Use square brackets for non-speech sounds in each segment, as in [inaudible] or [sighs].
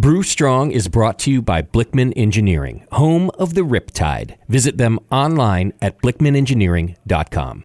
Brew Strong is brought to you by Blichmann Engineering, home of the Riptide. Visit them online at blichmannengineering.com.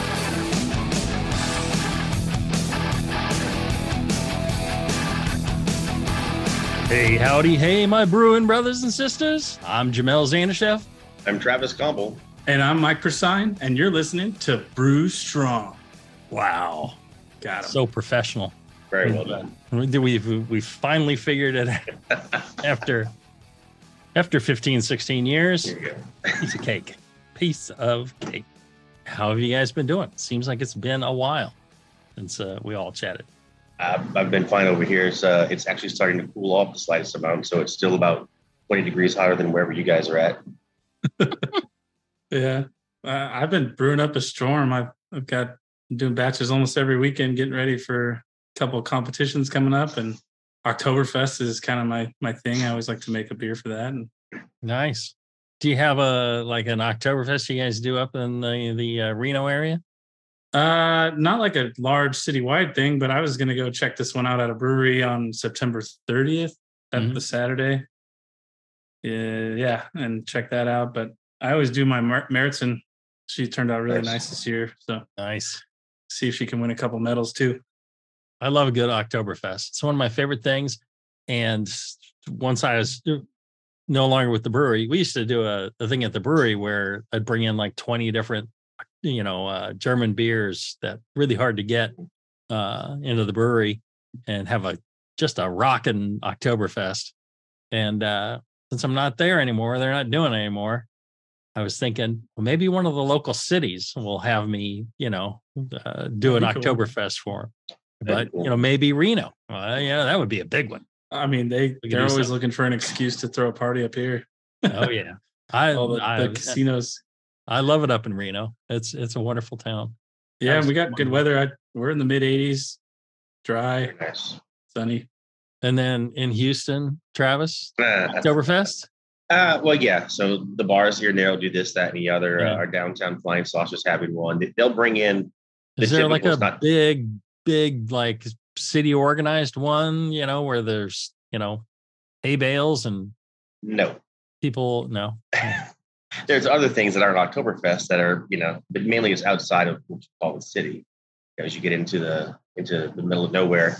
Hey, howdy, hey, my brewing brothers and sisters. I'm Jamil Zainasheff. I'm Travis Campbell. And I'm Mike Persine, and you're listening to Brew Strong. Wow. Got him. So professional. Very well done. We we we finally figured it out [laughs] after after 15, 16 years. Here you go. Piece of cake. Piece of cake. How have you guys been doing? Seems like it's been a while since uh, we all chatted. Uh, I've been fine over here. It's, uh, it's actually starting to cool off the slightest amount, so it's still about 20 degrees hotter than wherever you guys are at. [laughs] yeah. Uh, I've been brewing up a storm. I've, I've got I'm doing batches almost every weekend, getting ready for a couple of competitions coming up. And Oktoberfest is kind of my my thing. I always like to make a beer for that. And Nice. Do you have a like an Oktoberfest you guys do up in the the uh, Reno area? Uh, not like a large citywide thing, but I was going to go check this one out at a brewery on September 30th, at Mhm. the Saturday. Yeah, yeah, and check that out. But I always do my Mar- Meritzen. She turned out really Nice. nice this year. So Nice. see if she can win a couple medals too. I love a good Oktoberfest. It's one of my favorite things. And once I was no longer with the brewery, we used to do a, a thing at the brewery where I'd bring in like 20 different, you know, uh, German beers that really hard to get uh, into the brewery and have a just a rocking Oktoberfest. And uh, since I'm not there anymore, they're not doing it anymore. I was thinking, well, maybe one of the local cities will have me, you know, uh, do an be cool. Oktoberfest for 'em That'd but cool. you know maybe Reno. Uh, yeah, that would be a big one. I mean, they they're always something. looking for an excuse to throw a party up here. Oh yeah, I [laughs] All the, I, the casinos. I love it up in Reno. It's it's a wonderful town. Yeah, was we got good weather. I, we're in the mid 80s, dry, nice. sunny. And then in Houston, Travis Uh, Oktoberfest. uh, well, yeah. So the bars here and there will do this, that, and the other. Yeah. Uh, our downtown Flying Saucers having one. They- They'll bring in. Is there like a not- big big like city organized one? You know where there's you know hay bales and No. people. No, [laughs] There's other things that aren't Oktoberfest that are, you know, but mainly it's outside of what you call the city. You know, as you get into the into the middle of nowhere,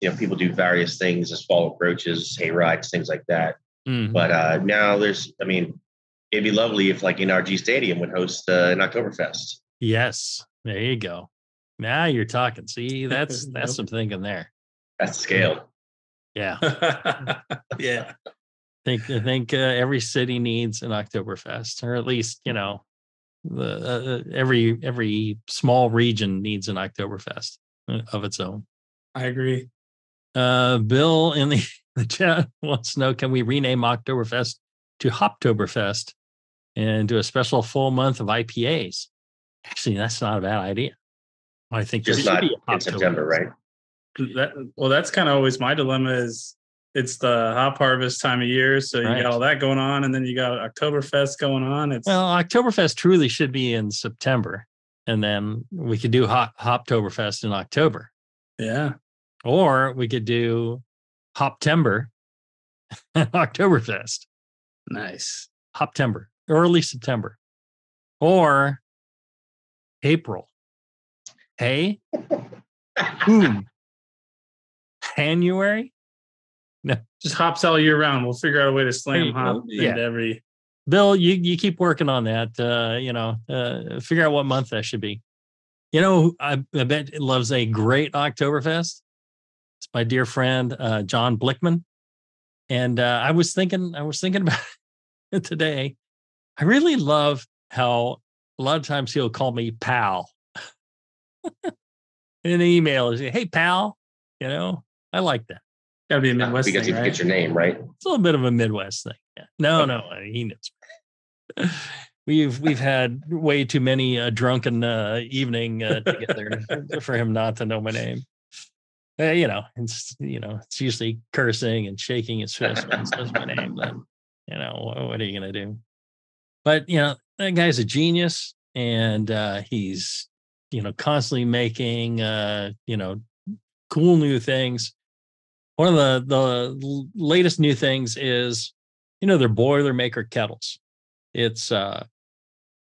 you know, people do various things as fall approaches, hay rides, things like that. Mhm. But uh, now there's, I mean, it'd be lovely if like NRG Stadium would host uh, an Oktoberfest. yes, there you go. Now you're talking. See, [laughs] that's that's Yep. some thinking there. That's the scale. Yeah. [laughs] yeah. Think I think uh, every city needs an Oktoberfest, or at least you know, the uh, every every small region needs an Oktoberfest uh, of its own. I agree. Uh, Bill in the, [laughs] the chat wants to know: Can we rename Oktoberfest to Hoptoberfest and do a special full month of IPAs? Actually, that's not a bad idea. I think there Just should not be a in September, Hoptoberfest. right? That well, that's kind of always my dilemma is it's the hop harvest time of year. So you Right. got all that going on, and then you got Oktoberfest going on. It's Well, Oktoberfest truly should be in September, and then we could do Hop Hoptoberfest in October. yeah. or we could do Hoptember and [laughs] Oktoberfest, Nice. Hoptember, early September, or April. Hey, [laughs] boom, January. Just hops all year round. We'll figure out a way to slam hop well, yeah. every Bill, you you keep working on that. Uh, you know, uh, figure out what month that should be. You know, I, I bet loves a great Oktoberfest. It's my dear friend uh, John Blichmann, and uh, I was thinking, I was thinking [laughs] about it today. I really love how a lot of times he'll call me pal. [laughs] In an email, he'll say, "Hey, pal," you know, I like that. Gotta be a Midwest because thing, you right? get your name right. It's a little bit of a Midwest thing. Yeah. No, no, he knows. [sighs] We've we've had way too many uh, drunken uh, evening uh, together [laughs] for him not to know my name. Uh, you know, it's you know, it's usually cursing and shaking his fist when he says my name. Then, you know, what, what are you gonna do? But you know, that guy's a genius, and uh, he's you know constantly making uh, you know cool new things. One of the the latest new things is you know their Boilermaker kettles. It's uh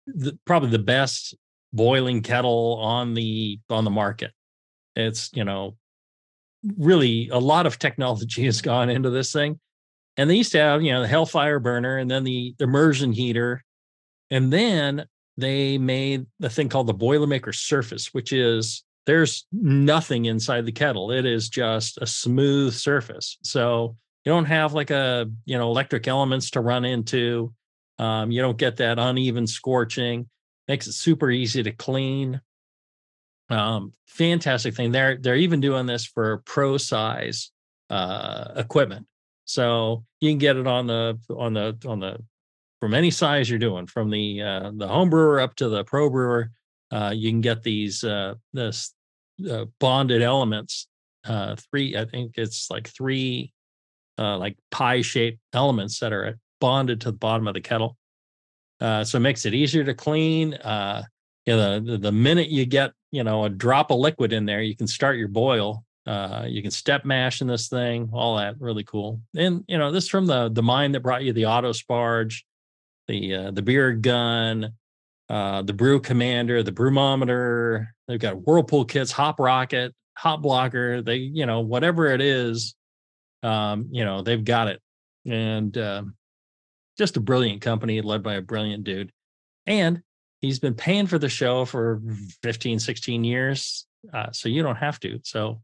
the, probably the best boiling kettle on the on the market. It's you know really a lot of technology [laughs] has gone into this thing. And they used to have, you know, the Hellfire burner and then the, the immersion heater. And then they made the thing called the Boilermaker surface, which is there's nothing inside the kettle. It is just a smooth surface. So you don't have like a, you know, electric elements to run into. Um, you don't get that uneven scorching. Makes it super easy to clean. Um, fantastic thing. They're they're even doing this for pro size uh, equipment, so you can get it on the on the on the from any size you're doing, from the uh, the home brewer up to the pro brewer. Uh, you can get these uh, this uh, bonded elements. Uh, three, I think it's like three, uh, like pie shaped elements that are bonded to the bottom of the kettle. Uh, so it makes it easier to clean. Uh, you know, the, the minute you get you know a drop of liquid in there, you can start your boil. Uh, you can step mash in this thing, all that really cool. And you know, this from the the mine that brought you the auto sparge, the the beer gun, uh, the brew commander, the brewmometer. They've got whirlpool kits, hop rocket, hop blocker. They you know whatever it is, um, you know they've got it. And um, just a brilliant company led by a brilliant dude. And he's been paying for the show for 15, 16 years. Uh, so you don't have to. So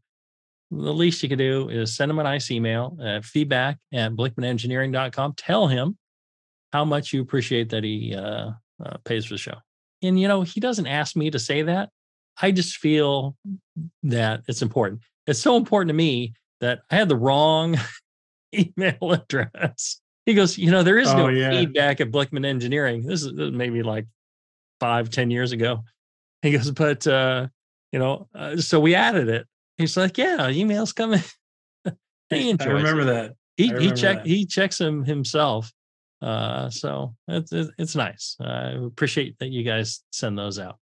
the least you can do is send him a nice email at feedback at blichmannengineering.com. Tell him how much you appreciate that he uh, uh, pays for the show. And, you know, he doesn't ask me to say that. I just feel that it's important. It's so important to me that I had the wrong [laughs] email address. He goes, you know, there is no Oh, yeah. feedback at Blichmann Engineering. This is maybe like five, ten years ago. He goes, but uh, you know, uh, so we added it. He's like, yeah, emails coming. [laughs] he I remember it. that. He I he remember check that. he checks him himself. Uh, so it's it's it's nice. I appreciate that you guys send those out.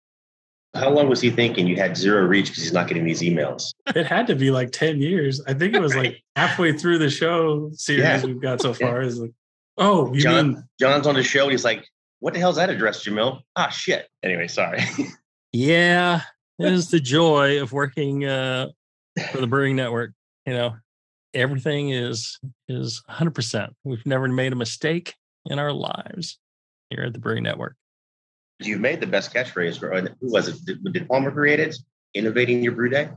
How long was he thinking you had zero reach because he's not getting these emails? It had to be like 10 years. I think it was like [laughs] halfway through the show series Yeah. we've got so [laughs] Yeah. far. Is like, oh, you John, mean John's on the show. And he's like, "What the hell's that address, Jamil?" Ah, shit. Anyway, sorry. [laughs] Yeah, it is the joy of working uh, for the Brewing Network. You know, everything is is 100. percent We've never made a mistake in our lives here at the Brewing Network. You've made the best catchphrase. or Who was it? Did, did Palmer create it? Innovating your brew day.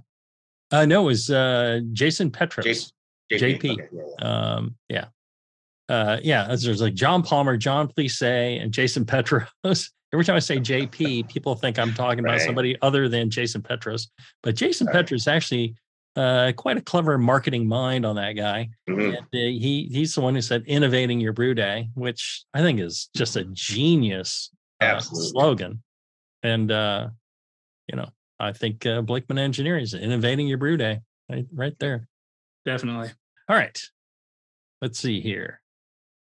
I know it was uh, Jason Petros. J- JP. Okay, yeah, yeah. um yeah uh yeah as there's like john palmer john blichmann and jason petros [laughs] every time i say jp people think i'm talking about Right. somebody other than jason petros but jason Right. petros actually uh quite a clever marketing mind on that guy Mhm. and uh, he he's the one who said innovating your brew day which i think is just a genius uh, slogan and uh you know i think uh, Blichmann engineering is innovating your brew day right, right there definitely? all right. Let's see here.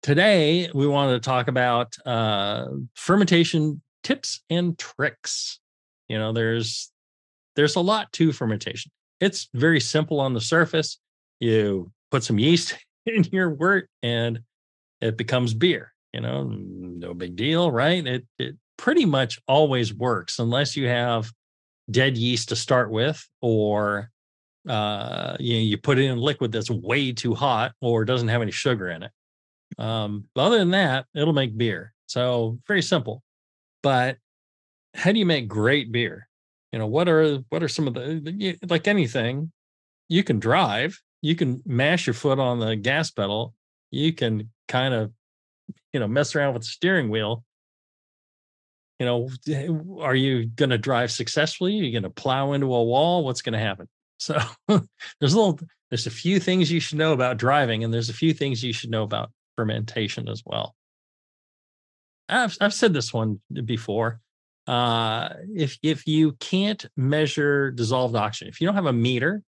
Today, we wanted to talk about uh, fermentation tips and tricks. You know, there's there's a lot to fermentation. It's very simple on the surface. You put some yeast [laughs] in your wort and it becomes beer. You know, no big deal, right? It it pretty much always works unless you have dead yeast to start with or uh you know, you put it in liquid that's way too hot or doesn't have any sugar in it um other than that it'll make beer so very simple but how do you make great beer you know what are what are some of the like anything you can drive you can mash your foot on the gas pedal you can kind of you know mess around with the steering wheel you know, are you going to drive successfully? Are you going to plow into a wall? What's going to happen? [laughs] So there's a little, there's a few things you should know about driving, and there's a few things you should know about fermentation as well. I've I've said this one before. Uh, if if you can't measure dissolved oxygen, if you don't have a meter,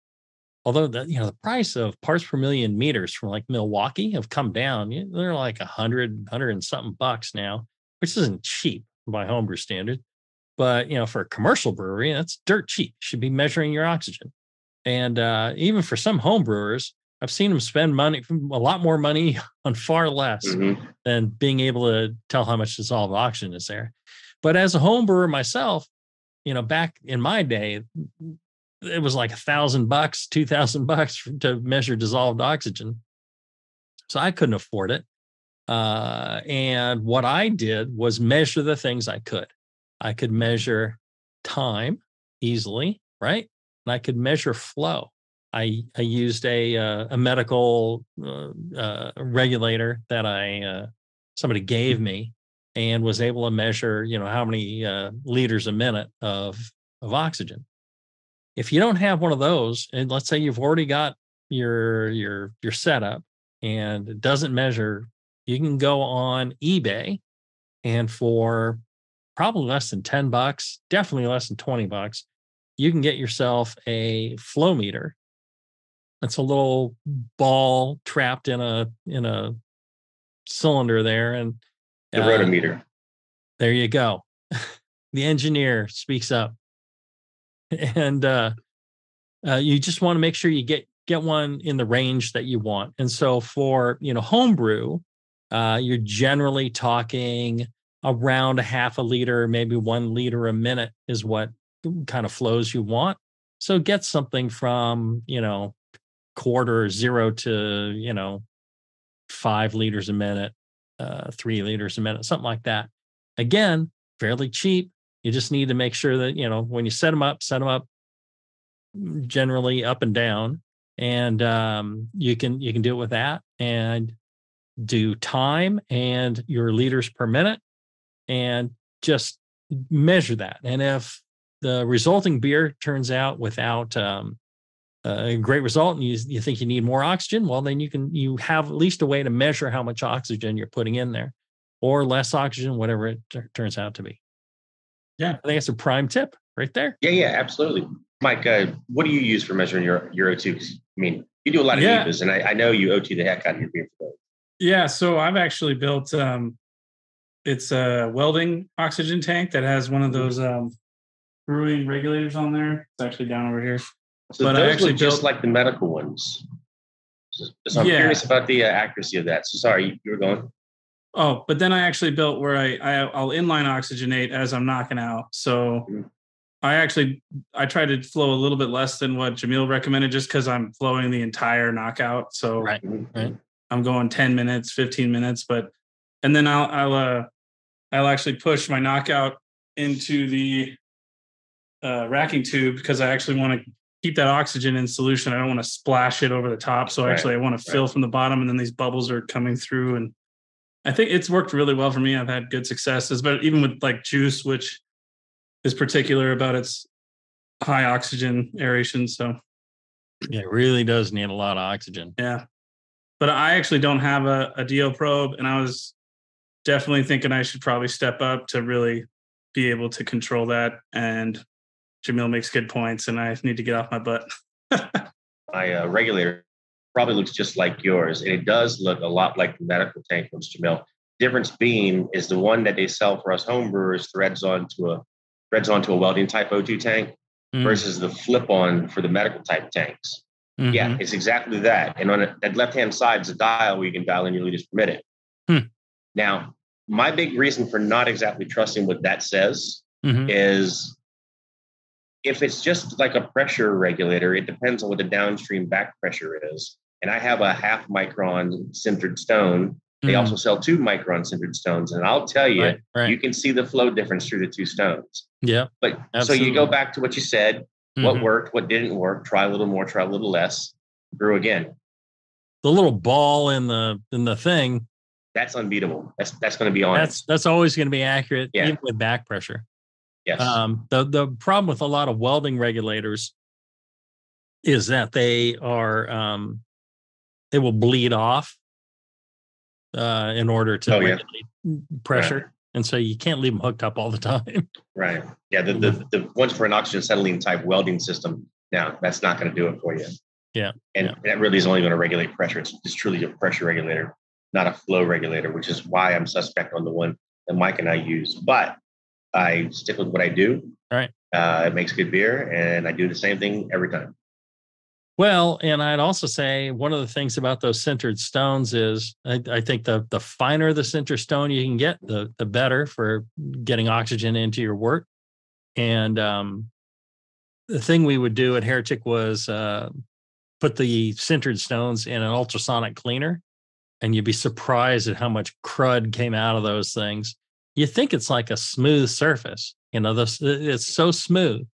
although the you know the price of parts per million meters from like Milwaukee have come down, they're like a hundred, hundred and something bucks now, which isn't cheap by homebrew standard. But you know, for a commercial brewery, that's dirt cheap. You should be measuring your oxygen. And uh, even for some home brewers, I've seen them spend money, a lot more money [laughs] on far less mm-hmm. than being able to tell how much dissolved oxygen is there. But as a home brewer myself, you know, back in my day, it was like a thousand bucks, [laughs] two thousand bucks to measure dissolved oxygen. So I couldn't afford it. Uh, and what I did was measure the things I could. I could measure time easily, right? And I could measure flow. I, I used a uh, a medical uh, uh, regulator that I uh, somebody gave me and was able to measure you know how many uh, liters a minute of of oxygen. If you don't have one of those, and let's say you've already got your your your setup and it doesn't measure, you can go on eBay and for probably less than 10 bucks, definitely less than 20 bucks, you can get yourself a flow meter it's a little ball trapped in a in a cylinder there, and the uh, rotameter. There you go. [laughs] the engineer speaks up, [laughs] and uh, uh, you just want to make sure you get get one in the range that you want. And so for you know homebrew, uh, you're generally talking around a half a liter, maybe one liter a minute is what kind of flows you want. So get something from you know quarter zero to you know five liters a minute uh, three liters a minute something like that. Again fairly cheap. You just need to make sure that you know when you set them up set them up generally up and down. And um, you can you can do it with that and do time and your liters per minute and just measure that. And if the resulting beer turns out without um, a great result and you, you think you need more oxygen well then you can you have at least a way to measure how much oxygen you're putting in there or less oxygen whatever it t- turns out to be. Yeah. I think it's a prime tip right there. Yeah yeah absolutely. Mike uh, what do you use for measuring your your o2 i mean you do a lot of yeah. and I, I, know you o2 the heck out of your beer for those yeah so i've actually built um it's a welding oxygen tank that has one of mm-hmm. those um brewing regulators on there. It's actually down over here so but those I actually look just like the medical ones. So I'm yeah. curious about the uh, accuracy of that. So sorry, you were going. Oh, but then I actually built where I, I will inline oxygenate as I'm knocking out. So mm-hmm. I actually I try to flow a little bit less than what Jamil recommended, just because I'm flowing the entire knockout. So right, mm-hmm. right. I'm going 10 minutes, 15 minutes, but and then I'll I'll uh I'll actually push my knockout into the uh, racking tube because I actually want to keep that oxygen in solution. I don't want to splash it over the top. So right. actually, I want to fill right. from the bottom, and then these bubbles are coming through. And I think it's worked really well for me. I've had good successes, but even with like juice, which is particular about its high oxygen aeration. So yeah, it really does need a lot of oxygen. Yeah, but I actually don't have a, a DO probe, and I was definitely thinking I should probably step up to really be able to control that and Jamil makes good points, and I need to get off my butt. [laughs] my uh, regulator probably looks just like yours, and it does look a lot like the medical tank from Jamil. Difference being is the one that they sell for us homebrewers threads onto a threads onto a welding type O2 tank mm. versus the flip on for the medical type tanks. Mm-hmm. Yeah, it's exactly that. And on a, that left hand side is a dial where you can dial in your liters per minute. Hmm. Now, my big reason for not exactly trusting what that says mm-hmm. is if it's just like a pressure regulator, it depends on what the downstream back pressure is. And I have a half micron sintered stone. They mm. also sell two micron sintered stones. And I'll tell you, right, right. you can see the flow difference through the two stones. Yeah. But absolutely. so you go back to what you said, mm-hmm. what worked, what didn't work, try a little more, try a little less, brew again. The little ball in the in the thing that's unbeatable. That's that's going to be on. That's that's always going to be accurate, Yeah. even with back pressure. Yes. Um, the the problem with a lot of welding regulators is that they are um, they will bleed off uh, in order to Oh, yeah. pressure, and so you can't leave them hooked up all the [laughs] time. right. Yeah. The, the the ones for an oxygen acetylene type welding system. Now that's not going to do it for you. Yeah, And yeah. that really is only going to regulate pressure. It's just truly a pressure regulator, not a flow regulator, which is why I'm suspect on the one that Mike and I use. But I stick with what I do. All right. Uh, it makes good beer, and I do the same thing every time. Well, and I'd also say one of the things about those sintered stones is I, I think the the finer the sinter stone you can get, the the better for getting oxygen into your wort. And um, the thing we would do at Heretic was uh, put the sintered stones in an ultrasonic cleaner, and you'd be surprised at how much crud came out of those things. You think it's like a smooth surface, you know, this it's so smooth.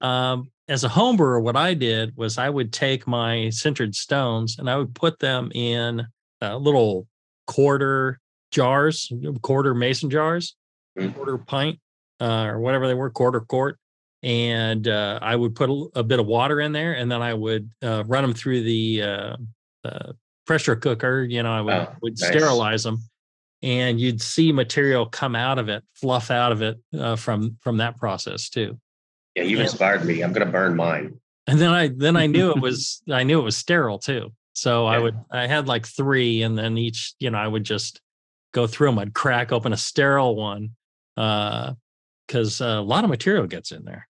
Um, as a home brewer, what I did was I would take my sintered stones and I would put them in uh, little quarter jars, quarter mason jars, Mm. quarter pint, uh, or whatever they were, quarter quart. And uh, I would put a, a bit of water in there, and then I would uh, run them through the uh, uh, pressure cooker. You know, I would Oh, would nice. sterilize them, and you'd see material come out of it, fluff out of it uh, from from that process too Yeah, you've Yeah. inspired me. I'm going to burn mine. and then I then I knew it [laughs] was I knew it was sterile too. So I would I had like three, and then each you know I would just go through them. I'd crack open a sterile one because a lot of material gets in there.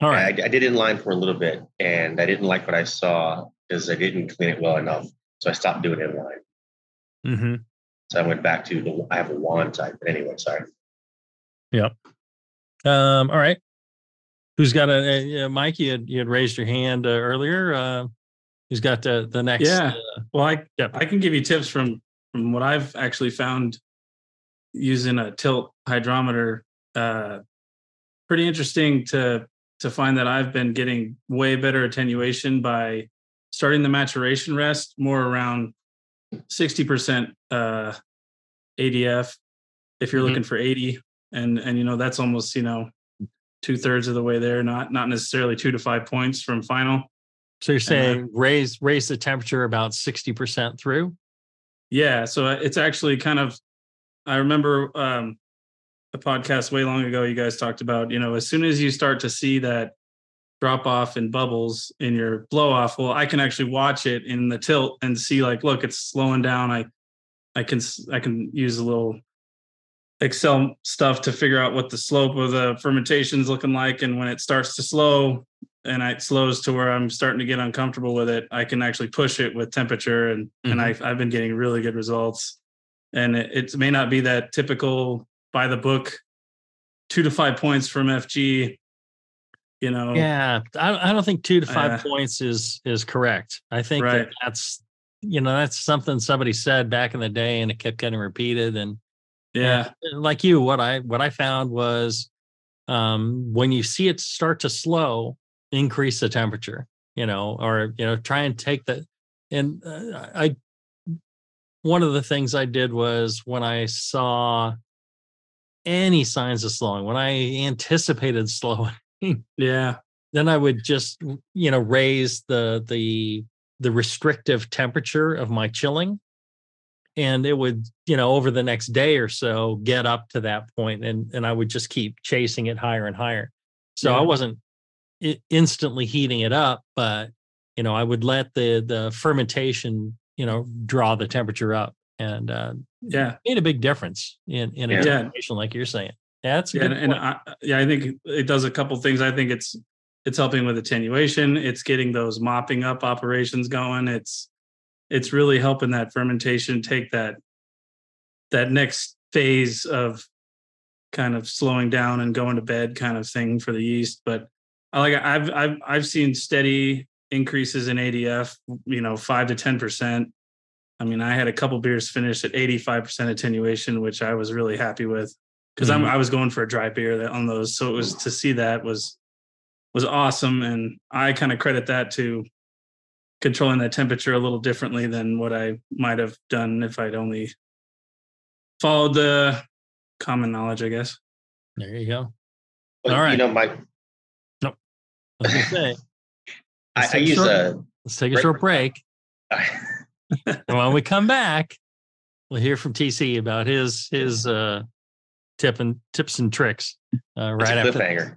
All right, I, I did inline for a little bit, and I didn't like what I saw because I didn't clean it well enough. So I stopped doing inline. hmm So I went back to the. I have a wand type. But anyway, sorry. Yep. Um, all right. Who's got a, uh, Mike? You had you had raised your hand uh, earlier. Uh, who's got the the next? Yeah. uh, Well, I Yeah. I can give you tips from from what I've actually found using a tilt hydrometer. Uh, pretty interesting to to find that I've been getting way better attenuation by starting the maturation rest more around sixty percent uh, ADF. If you're Mhm. looking for eighty, and and you know that's almost you know two thirds of the way there. Not not necessarily two to five points from final. so you're saying raise raise the temperature about sixty percent through? Yeah, so uh, it's actually kind of. I remember um, a podcast way long ago. You guys talked about you know as soon as you start to see that drop off in bubbles in your blow off, well, I can actually watch it in the tilt and see like, look, it's slowing down. I, I can I can use a little Excel stuff to figure out what the slope of the fermentation is looking like, and when it starts to slow, and it slows to where I'm starting to get uncomfortable with it, I can actually push it with temperature, and and I've I've been getting really good results. And it, it may not be that typical by the book, two to five points from FG. You know, Yeah, I, I don't think two to five Uh, points is is correct. I think that that's you know that's something somebody said back in the day, and it kept getting repeated. And yeah, and like you, what I what I found was um, when you see it start to slow, increase the temperature. You know, or you know, try and take the and uh, I. One of the things I did was when I saw any signs of slowing, when I anticipated [laughs] slowing yeah, then I would just you know raise the the the restrictive temperature of my chilling and it would you know over the next day or so get up to that point and and I would just keep chasing it higher and higher so I wasn't instantly heating it up but you know I would let the the fermentation you know draw the temperature up and uh yeah. made a big difference in in a Yeah. like you're saying yeah, that's yeah, good and, and. I, yeah, I think it does a couple things. I think it's it's helping with attenuation. It's getting those mopping up operations going. It's it's really helping that fermentation take that that next phase of kind of slowing down and going to bed kind of thing for the yeast. But I like I've I've I've seen steady increases in ADF. You know, five to ten percent. I mean, I had a couple beers finished at 85% attenuation, which I was really happy with because I'm mm-hmm. I was going for a dry beer that, on those. So it was to see that was was awesome, and I kind of credit that to controlling that temperature a little differently than what I might have done if I'd only followed the common knowledge, I guess. There you go. But, All right. You know, my I was gonna say, [laughs] I, Let's I take a use short- a. let's take a Break- short break. [laughs] And when we come back, we'll hear from TC about his his uh tip and tips and tricks uh, right a after. cliffhanger.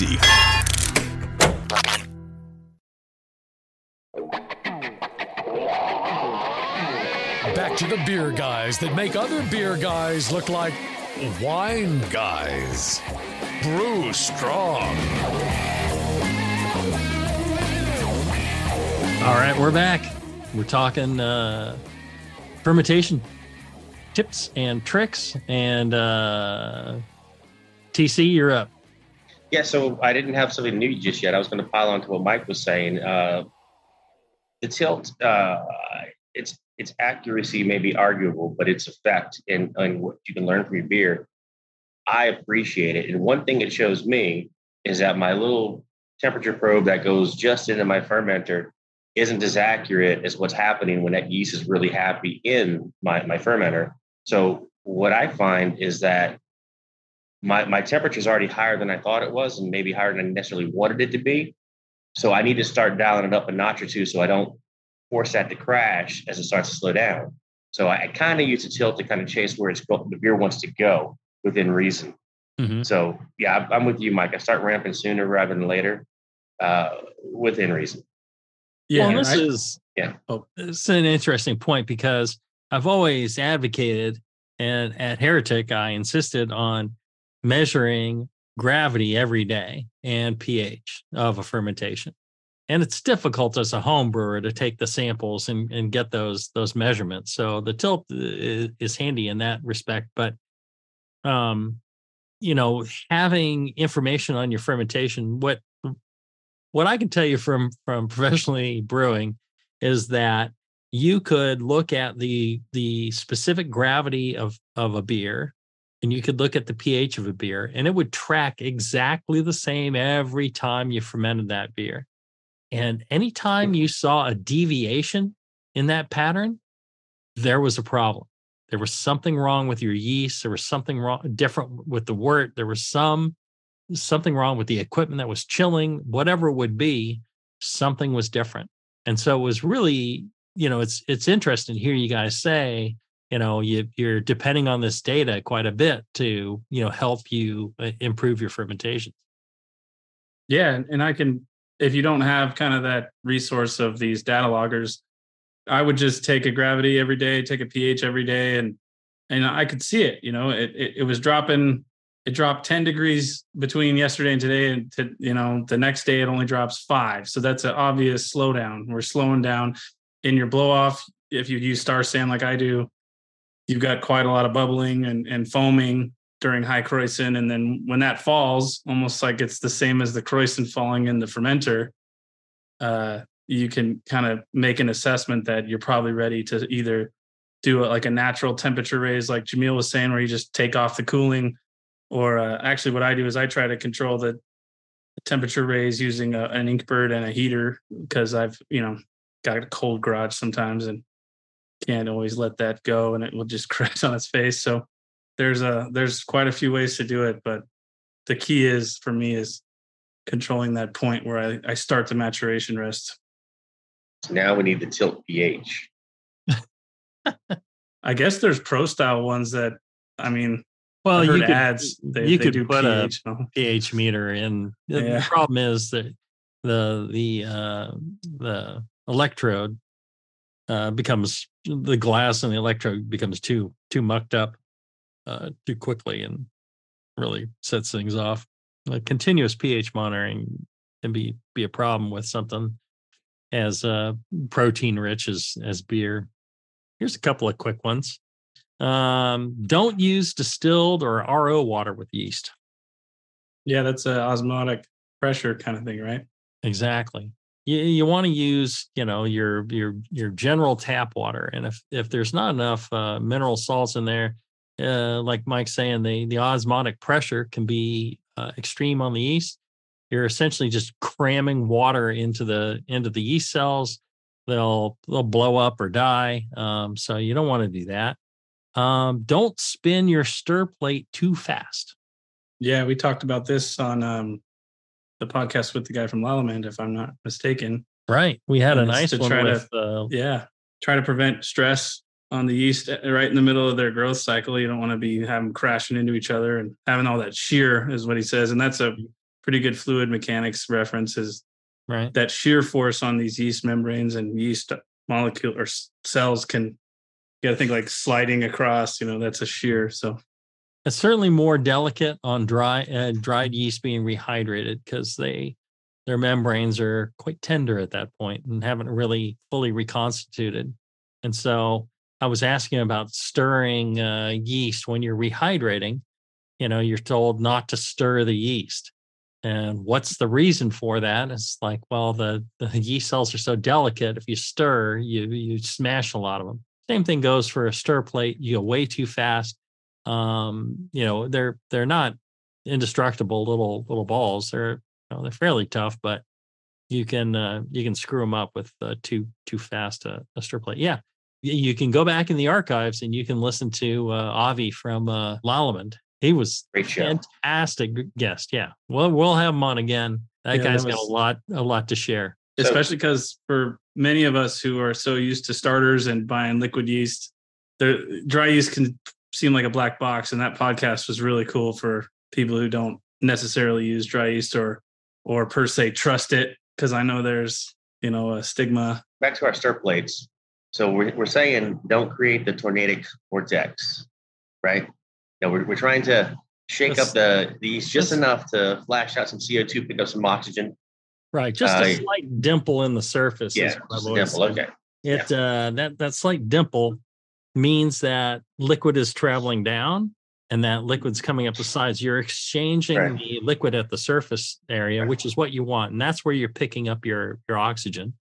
Back to the beer guys that make other beer guys look like wine guys. Brew strong. All right, we're back. We're talking uh, fermentation tips and tricks. And uh, TC, you're up. Yeah, so I didn't have something new just yet. I was going to pile on to what Mike was saying. Uh, the tilt, uh, its its accuracy may be arguable, but its effect in what you can learn from your beer, I appreciate it. And one thing it shows me is that my little temperature probe that goes just into my fermenter isn't as accurate as what's happening when that yeast is really happy in my, my fermenter. So what I find is that my my temperature is already higher than I thought it was, and maybe higher than I necessarily wanted it to be. So I need to start dialing it up a notch or two, so I don't force that to crash as it starts to slow down. So I, I kind of use a tilt to kind of chase where it's go, the beer wants to go within reason. Mhm. So yeah, I'm- I'm with you, Mike. I start ramping sooner rather than later, uh, within reason. Yeah, well, this I- is Yeah. Oh, it's an interesting point because I've always advocated, and at Heretic, I insisted on measuring gravity every day and pH of a fermentation. And it's difficult as a home brewer to take the samples and, and get those those measurements. So the tilt is, is handy in that respect. But um, you know, having information on your fermentation, what what I can tell you from from [laughs] professionally brewing is that you could look at the the specific gravity of of a beer and you could look at the pH of a beer and it would track exactly the same every time you fermented that beer. And anytime mm-hmm. you saw a deviation in that pattern, there was a problem. There was something wrong with your yeast. There was something wrong different with the wort. There was some something wrong with the equipment that was chilling, whatever it would be, something was different. And so it was really, you know, it's it's interesting to hear you guys say, you know, you you're depending on this data quite a bit to, you know, help you uh, improve your fermentation. Yeah, and- I can if you don't have kind of that resource of these data loggers, I would just take a gravity every day, take a pH every day, and and I could see it. You know, it it, it was dropping. It dropped ten degrees between yesterday and today, and to, you know the next day it only drops five. So that's an obvious slowdown. We're slowing down in your blow off. If you use Star San like I do, you've got quite a lot of bubbling and, and foaming during high krausen. And then when that falls, almost like it's the same as the krausen falling in the fermenter, uh, you can kind of make an assessment that you're probably ready to either do a, like a natural temperature raise, like Jamil was saying, where you just take off the cooling. Or uh, actually, what I do is I try to control the temperature raise using a, an Inkbird and a heater because I've, you know, got a cold garage sometimes and can't always let that go and it will just [laughs] crash on its face. So there's a there's quite a few ways to do it, but the key is for me is controlling that point where I, I start the maturation rest. Now we need the tilt pH. [laughs] I guess there's pro style ones that I mean Well, you could, ads they, you they could do put a pH. no? pH meter in. The, the problem is that the the uh, the electrode uh, becomes the glass and the electrode becomes too too mucked up uh, too quickly and really sets things off. Like continuous pH monitoring can be be a problem with something as uh, protein rich as as beer. Here's a couple of quick ones. Um, don't use distilled or RO water with yeast. Yeah, that's a osmotic pressure kind of thing, right? Exactly. You you want to use you know your your your general tap water, and if if there's not enough uh, mineral salts in there, uh, like Mike's saying, the the osmotic pressure can be uh, extreme on the yeast. You're essentially just cramming water into the into the yeast cells. They'll they'll blow up or die. Um, so you don't want to do that. Um, don't spin your stir plate too fast. Yeah, we talked about this on um, the podcast with the guy from Lallemand, if I'm not mistaken. Right. We had a And nice to one try to- with uh, Yeah, try to prevent stress on the yeast uh, right in the middle of their growth cycle. You don't want to be having crashing into each other and having all that shear, is what he says. And that's a pretty good fluid mechanics reference. Is right. that shear force on these yeast membranes and yeast molecule or cells can you got to think like sliding across. You know, that's a shear. So It's certainly more delicate on dry uh, dried yeast being rehydrated because they their membranes are quite tender at that point and haven't really fully reconstituted. And so I was asking about stirring uh, yeast when you're rehydrating. You know, you're told not to stir the yeast. And what's the reason for that? It's like, well, the, the yeast cells are so delicate. If you stir, you you smash a lot of them. Same thing goes for a stir plate. You go way too fast um you know they're they're not indestructible little little balls. They're you know, they're fairly tough but you can uh, you can screw them up with uh, too too fast a, a stir plate. Yeah you can go back in the archives and you can listen to uh, avi from uh Lallemand. He was Great show. fantastic guest. Yeah well we'll have him on again. That Yeah, guy's that got a lot a lot to share. Especially because for many of us who are so used to starters and buying liquid yeast, the dry yeast can seem like a black box. And that podcast was really cool for people who don't necessarily use dry yeast or or per se trust it. Because I know there's you know a stigma. Back to our stir plates. So we're, we're saying don't create the tornadic vortex, right? No, we're, we're trying to shake Let's- up the, the yeast just let's- enough to flash out some CO2, pick up some oxygen. right just a Uh, slight dimple in the surface is Yeah, what just a dimple. said. Okay. It uh, that that slight dimple means that liquid is traveling down, and that liquid's coming up the sides. You're exchanging Right. the liquid at the surface area, Right. which is what you want, and that's where you're picking up your your oxygen,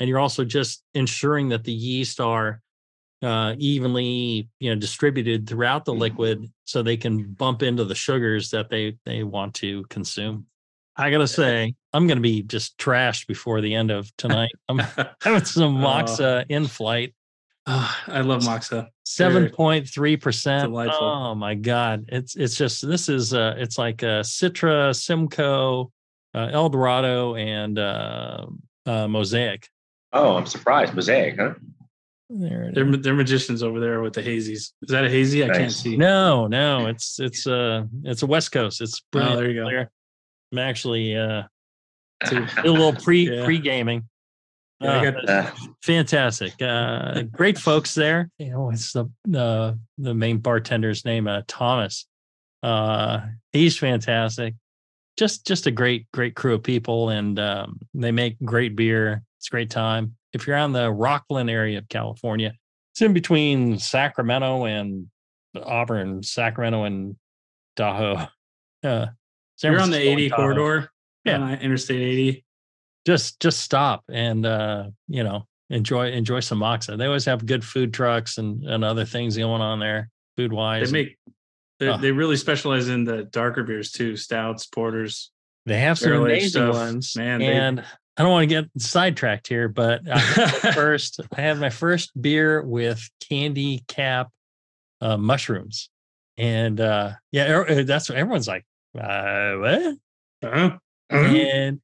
and you're also just ensuring that the yeast are uh, evenly you know distributed throughout the Mhm. liquid, so they can bump into the sugars that they they want to consume. I gotta say, I'm gonna be just trashed before the end of tonight. I'm [laughs] having some Oh. Moksa in flight. Ah, I love Moksa. Seven point three percent. Oh my god! It's it's just this is uh it's like uh Citra, Simcoe, uh, El Dorado, and uh, uh, Mosaic. Oh, I'm surprised. Mosaic, huh? There it They're is. they're magicians over there with the hazies. Is that a hazy? I can't see. No, no, it's it's uh it's a West Coast. It's Oh, there you go. Clear. I'm actually uh [laughs] a little pre Yeah. pre gaming. Yeah, got- Uh, fantastic. Uh great folks there. You know it's the the the main bartender's name? Uh thomas. Uh he's fantastic. Just just a great great crew of people and um they make great beer. It's a great time. If you're on the Rocklin area of california it's in between sacramento and auburn sacramento and tahoe. Uh San You're on the 80 Tahoe. corridor. Yeah. on Interstate 80. Just just stop and uh you know enjoy enjoy some Moksa they always have good food trucks and and other things going on there food They wise make they, Oh. they really specialize in the darker beers too, stouts, porters. they have some barrel-aged amazing stuff. ones Man, they- and i don't want to get sidetracked here but I [laughs] first i had my first beer with candy cap uh mushrooms and uh yeah that's what everyone's like uh what Huh? And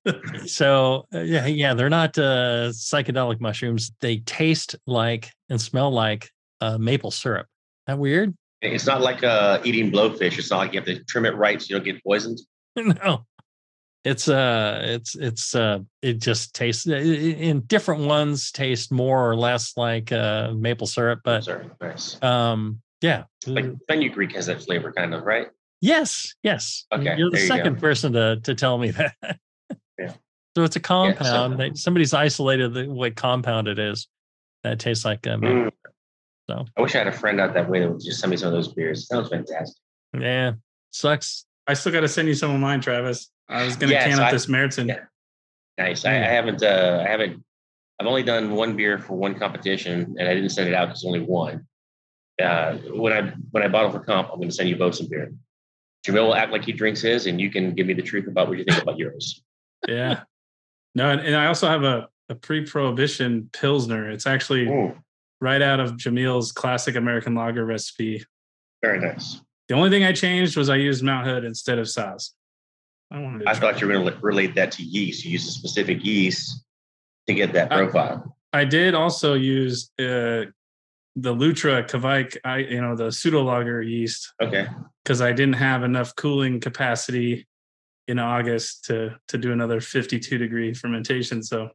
so uh, yeah, yeah, they're not uh, psychedelic mushrooms. They taste like and smell like uh, maple syrup. That weird? It's not like uh, eating blowfish. It's not like you have to trim it right so you don't get poisoned. [laughs] no, it's uh, it's it's uh, it just tastes in different ones taste more or less like uh, maple syrup, but nice. um, yeah, Like fenugreek has that flavor, kind of, right? Yes, yes. Okay, You're the there you go. second person to to tell me [laughs] that. Yeah. So it's a compound. so- that somebody's isolated the what compound it is that tastes like um, Mm. So. I wish I had a friend out that way that would just send me some of those beers. Sounds fantastic. yeah, sucks. I still got to send you some of mine, Travis. I was going to Yes, can up I- this Meriton. yeah. Nice. I, I haven't. Uh, I haven't. I've only done one beer for one competition, and I didn't send it out because only one. Uh, when I when I bottle for comp, I'm going to send you both some beer. Jamil will act like he drinks his, and you can give me the truth about what you think about yours. Yeah. No, and, and I also have a, a pre-prohibition Pilsner. It's actually right out of Jamil's classic American lager recipe. very nice. The only thing I changed was I used Mount Hood instead of Saaz. I wanted to I thought you were going to relate that to yeast. You use a specific yeast to get that I- profile. I did also use uh, the Lutra Kveik, I you know the pseudo lager yeast okay. because I didn't have enough cooling capacity in August to to do another 52 degree fermentation. So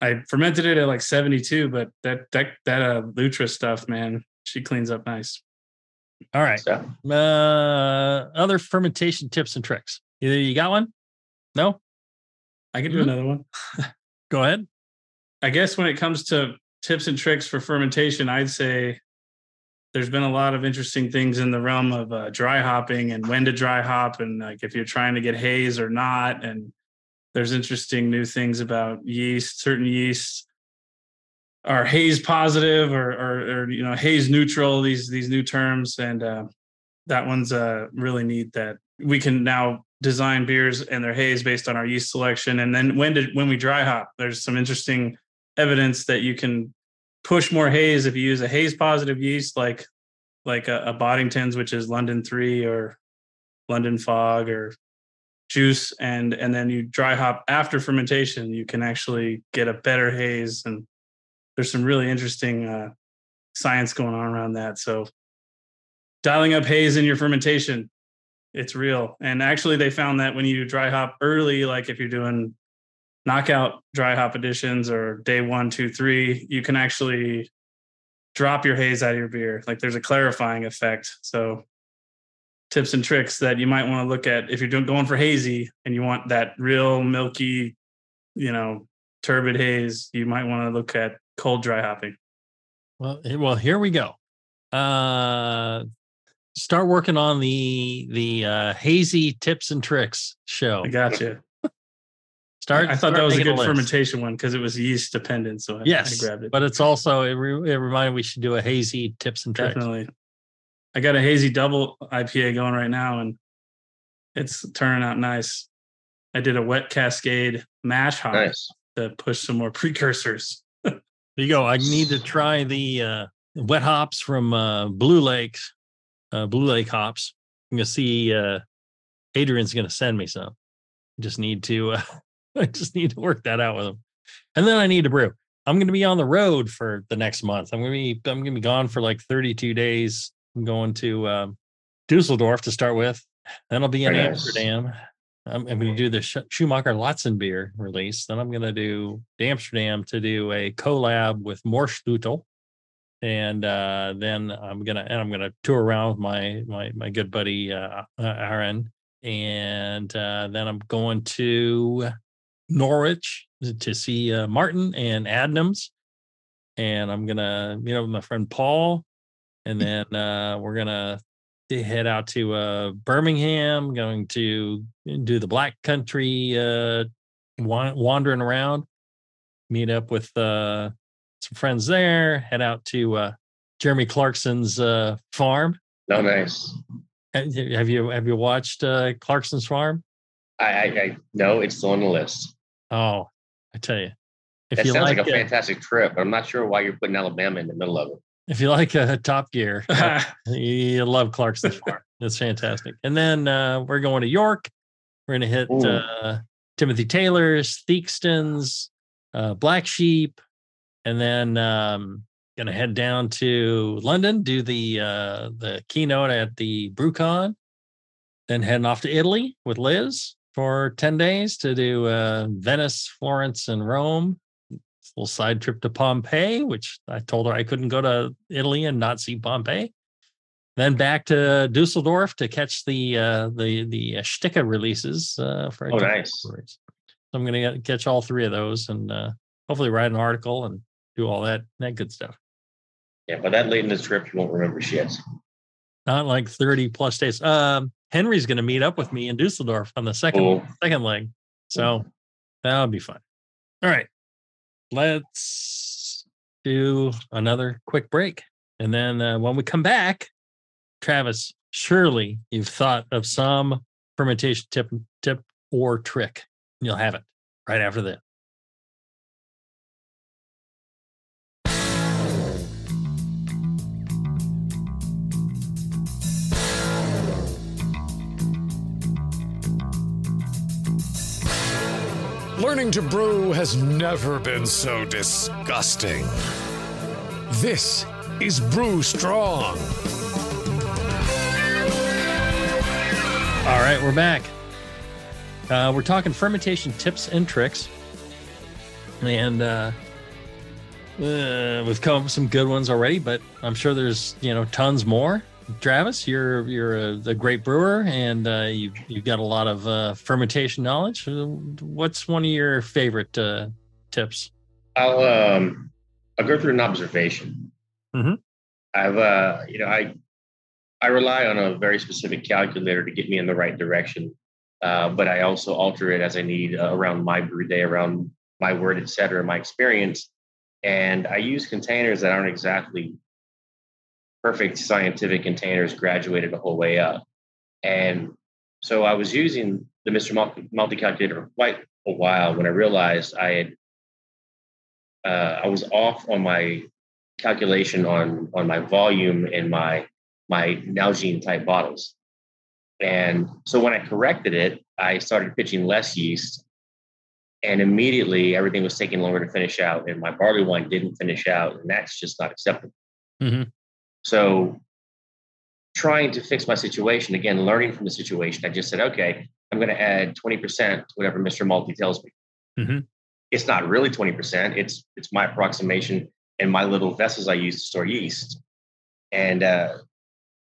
I fermented it at like 72, but that that that uh, Lutra stuff, man, she cleans up nice. All right. So Uh, other fermentation tips and tricks. Either you got one? No. I can do Mhm. another one. [laughs] Go ahead. I guess when it comes to tips and tricks for fermentation, I'd say there's been a lot of interesting things in the realm of uh, dry hopping and when to dry hop, and like if you're trying to get haze or not. And there's interesting new things about yeast. Certain yeasts are haze positive or, or, or you know haze neutral. These these new terms, and uh, that one's uh, really neat. That we can now design beers and their haze based on our yeast selection. And then when did when we dry hop, there's some interesting evidence that you can push more haze if you use a haze positive yeast like like a, a Boddington's, which is London three or London fog or juice, and and then you dry hop after fermentation, you can actually get a better haze. And there's some really interesting uh, science going on around that. So dialing up haze in your fermentation, it's real. And actually, they found that when you dry hop early, like if you're doing knockout dry hop additions or day one, two, three, you can actually drop your haze out of your beer. Like there's a clarifying effect. So tips and tricks that you might want to look at if you're doing going for hazy and you want that real milky, you know, turbid haze, you might want to look at cold dry hopping. Well, well, here we go. Uh, start working on the the uh, hazy tips and tricks show. I got you. Start. I thought start that was a good list. fermentation one because it was yeast dependent. So I, Yes, I grabbed it. but it's also it, re- it reminded we should do a hazy tips and tricks. Definitely. I got a hazy double IPA going right now and it's turning out nice. I did a wet cascade mash hop nice. to push some more precursors. [laughs] There you go. I need to try the uh, wet hops from uh, Blue Lake, uh, Blue Lake hops. I'm gonna see. Uh, Adrian's gonna send me some. Just need to. [laughs] I just need to work that out with them. and then I need to brew. I'm gonna be on the road for the next month. I'm gonna be. I'm gonna be gone for like 32 days. I'm going to um, Dusseldorf to start with. Then I'll be in nice. Amsterdam. I'm, I'm going to do the Sch- Schumacher Latzen beer release. Then I'm going to do Amsterdam to do a collab with Moersleutel. And uh, then I'm gonna and I'm gonna tour around with my my my good buddy uh, uh, Aaron, and uh, then I'm going to Norwich to see uh, Martin and Adnams, and I'm gonna meet up with my friend Paul, and then uh, we're gonna head out to uh, Birmingham, going to do the Black Country, uh, wandering around, meet up with uh, some friends there, head out to uh, Jeremy Clarkson's uh, farm. No, nice. Have you have you, have you watched uh, Clarkson's farm? I, I, I no, it's still on the list. Oh, I tell you, if That you sounds like, like, a uh, fantastic trip, but I'm not sure why you're putting Alabama in the middle of it. if you like uh, Top Gear, [laughs] you love Clarkson's [laughs] farm. It's fantastic. And then uh, we're going to York, We're gonna hit uh, Timothy Taylor's, Theakston's, uh, Black Sheep, and then um, gonna head down to London, do the uh, the keynote at the BrewCon, then heading off to Italy with Liz for ten days to do uh, Venice, Florence, and Rome. Little side trip to Pompeii, which I told her I couldn't go to Italy and not see Pompeii. Then back to Dusseldorf to catch the uh, the the uh, Sticke releases uh, for Oh, nice. breweries. So I'm gonna catch all three of those and uh, hopefully write an article and do all that that good stuff. Yeah, but that late in the trip, you won't remember shit. Not like 30 plus days. Um, Henry's gonna meet up with me in Dusseldorf on the second Cool. second leg, so that'll be fun. All right, let's do another quick break, and then uh, when we come back, Travis, surely you've thought of some fermentation tip, tip or trick. You'll have it right after that. Learning to brew has never been so disgusting. This is Brew Strong. All right, we're back. Uh, we're talking fermentation tips and tricks, and uh, uh, we've come up with some good ones already. But I'm sure there's you know tons more. Travis, you're you're a, a great brewer, and uh, you've you've got a lot of uh, fermentation knowledge. What's one of your favorite uh, tips? I'll um I'll go through an observation. Mhm. I've uh you know I I rely on a very specific calculator to get me in the right direction, uh, but I also alter it as I need uh, around my brew day, around my wort, et cetera, my experience, and I use containers that aren't exactly perfect scientific containers graduated the whole way up, and so I was using the Mr. Malty, calculator for quite a while when I realized I had uh, I was off on my calculation on on my volume and my my Nalgene type bottles. And so when I corrected it, I started pitching less yeast, and immediately everything was taking longer to finish out, and my barley wine didn't finish out, and that's just not acceptable. Mhm. So trying to fix my situation again, learning from the situation, I just said, okay, I'm going to add 20% to whatever Mr. Malty tells me Mhm. it's not really 20%. It's it's my approximation and my little vessels I use to store yeast. And uh,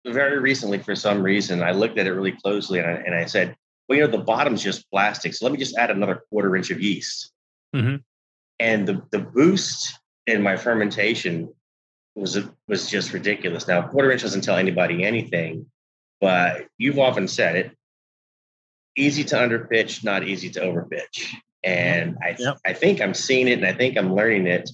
very recently, for some reason, I looked at it really closely and I, and I said, well, you know, the bottom's just plastic. So let me just add another quarter inch of yeast. Mhm. And the, the boost in my fermentation was was just ridiculous. Now, a quarter inch doesn't tell anybody anything, but you've often said it. Easy to underpitch, not easy to overpitch. And I, Yep. I think I'm seeing it and I think I'm learning it.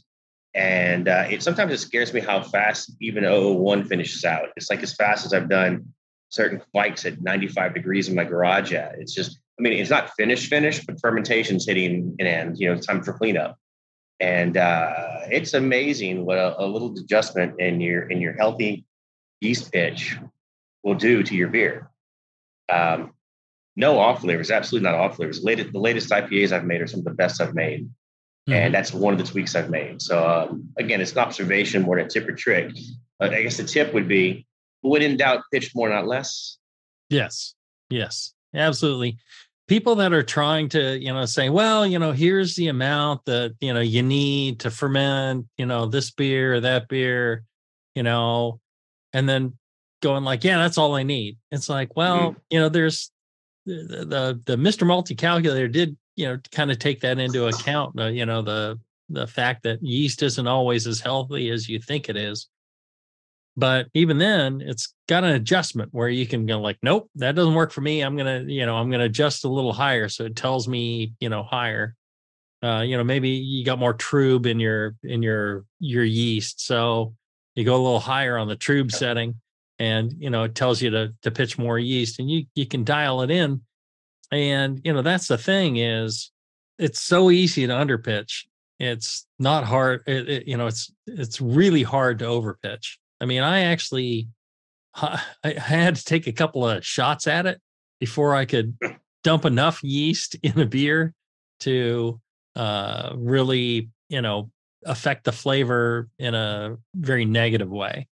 And uh, it sometimes it scares me how fast even 001 finishes out. It's like as fast as I've done certain kveiks at 95 degrees in my garage at. It's just, I mean, it's not finished, finished, but fermentation's hitting an end. You know, it's time for cleanup. And uh, it's amazing what a, a little adjustment in your in your healthy yeast pitch will do to your beer. Um, no off flavors, absolutely not off flavors. Latest, the latest IPAs I've made are some of the best I've made, Mhm. and that's one of the tweaks I've made. So um, again, it's an observation more than a tip or trick. But I guess the tip would be, when in doubt, pitch more, not less. Yes. Yes. Absolutely. People that are trying to, you know, say, well, you know, here's the amount that, you know, you need to ferment, you know, this beer or that beer, you know, and then going like, yeah, that's all I need. It's like, well, you know, there's the the, the Mr. Malty calculator did, you know, kind of take that into account, uh, you know, the the fact that yeast isn't always as healthy as you think it is. But even then, it's got an adjustment where you can go like, nope, that doesn't work for me. I'm gonna, you know, I'm gonna adjust a little higher, so it tells me, you know, higher. Uh, you know, maybe you got more trub in your in your your yeast, so you go a little higher on the trub setting, and you know it tells you to to pitch more yeast, and you you can dial it in. And you know that's the thing is, it's so easy to underpitch. It's not hard. It, it, you know, it's it's really hard to overpitch. I mean, I actually [laughs] I had to take a couple of shots at it before I could [laughs] dump enough yeast in a beer to uh, really, you know, affect the flavor in a very negative way.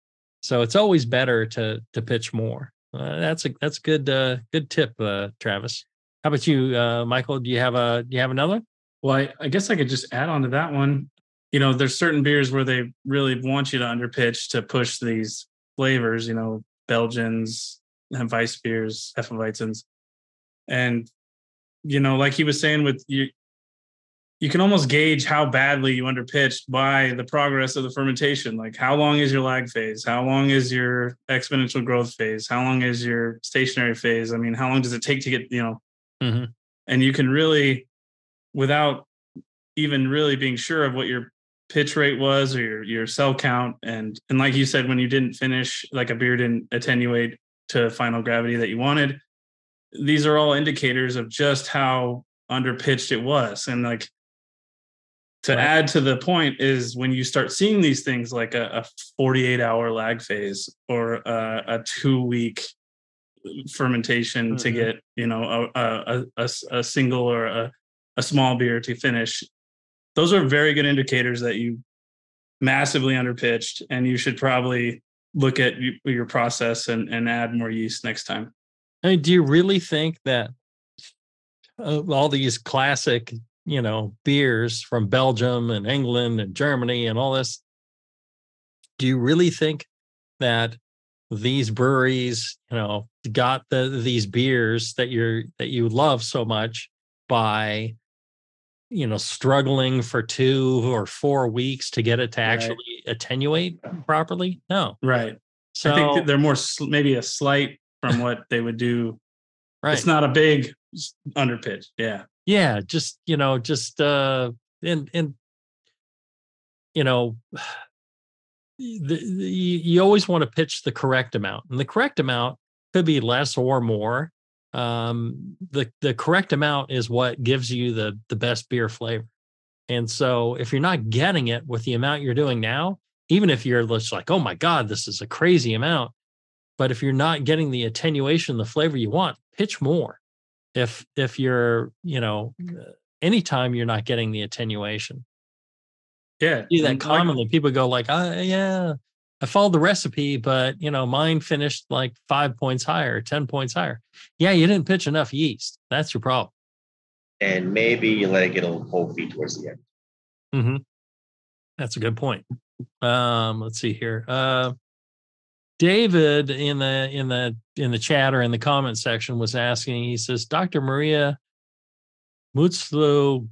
So it's always better to to pitch more. Uh, that's a that's good uh, good tip, uh, Travis. How about you, uh, Michael? Do you have a do you have another? Well, I, I guess I could just add on to that one. You know, there's certain beers where they really want you to underpitch to push these flavors. You know, Belgians, Weiss beers, Hefeweizens, and you know, like he was saying with you, you can almost gauge how badly you underpitched by the progress of the fermentation. Like how long is your lag phase? How long is your exponential growth phase? How long is your stationary phase? I mean, how long does it take to get, you know, mm-hmm. and you can really, without even really being sure of what your pitch rate was or your, your cell count. And, and like you said, when you didn't finish, like a beer didn't attenuate to final gravity that you wanted, these are all indicators of just how underpitched it was. And like, to right. add to the point is when you start seeing these things like a, a 48 hour lag phase or a, a two week fermentation mm-hmm. to get you know a, a, a single or a, a small beer to finish those are very good indicators that you massively underpitched and you should probably look at your process and, and add more yeast next time I mean, do you really think that uh, all these classic you know, beers from Belgium and England and Germany and all this. Do you really think that these breweries, you know, got the these beers that you're that you love so much by you know struggling for two or four weeks to get it to actually right. attenuate properly? No. Right. So i think they're more maybe a slight from [laughs] what they would do. Right. it's not a big underpitch. Yeah. Yeah just you know just uh and and you know [sighs] the, the, you always want to pitch the correct amount and the correct amount could be less or more um the the correct amount is what gives you the the best beer flavor. And so if you're not getting it with the amount you're doing now even if you're just like oh my god this is a crazy amount but if you're not getting the attenuation the flavor you want pitch more. If if you're you know anytime you're not getting the attenuation. Yeah see that commonly people go like uh, yeah i followed the recipe but you know mine finished like five points higher 10 points higher yeah you didn't pitch enough yeast that's your problem and maybe you let it get a whole feet towards the end mm-hmm. that's a good point um let's see here uh David in the in the in the chat or in the comment section was asking. He says, "Dr. Maria Mutslu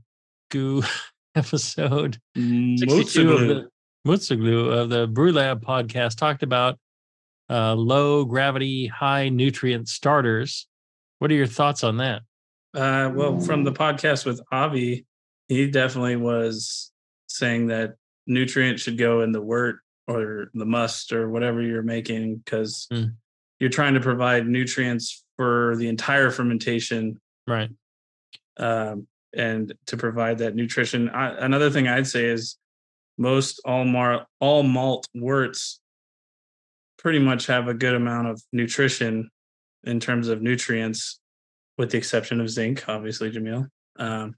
[laughs] episode sixty-two of the Mutsuglu of the Brew Lab podcast talked about uh, low gravity, high nutrient starters. What are your thoughts on that? Uh, well, from the podcast with Avi, he definitely was saying that nutrients should go in the wort or the must or whatever you're making because mm. you're trying to provide nutrients for the entire fermentation right um, and to provide that nutrition I, another thing i'd say is most all mar all malt worts pretty much have a good amount of nutrition in terms of nutrients with the exception of zinc obviously jamil um,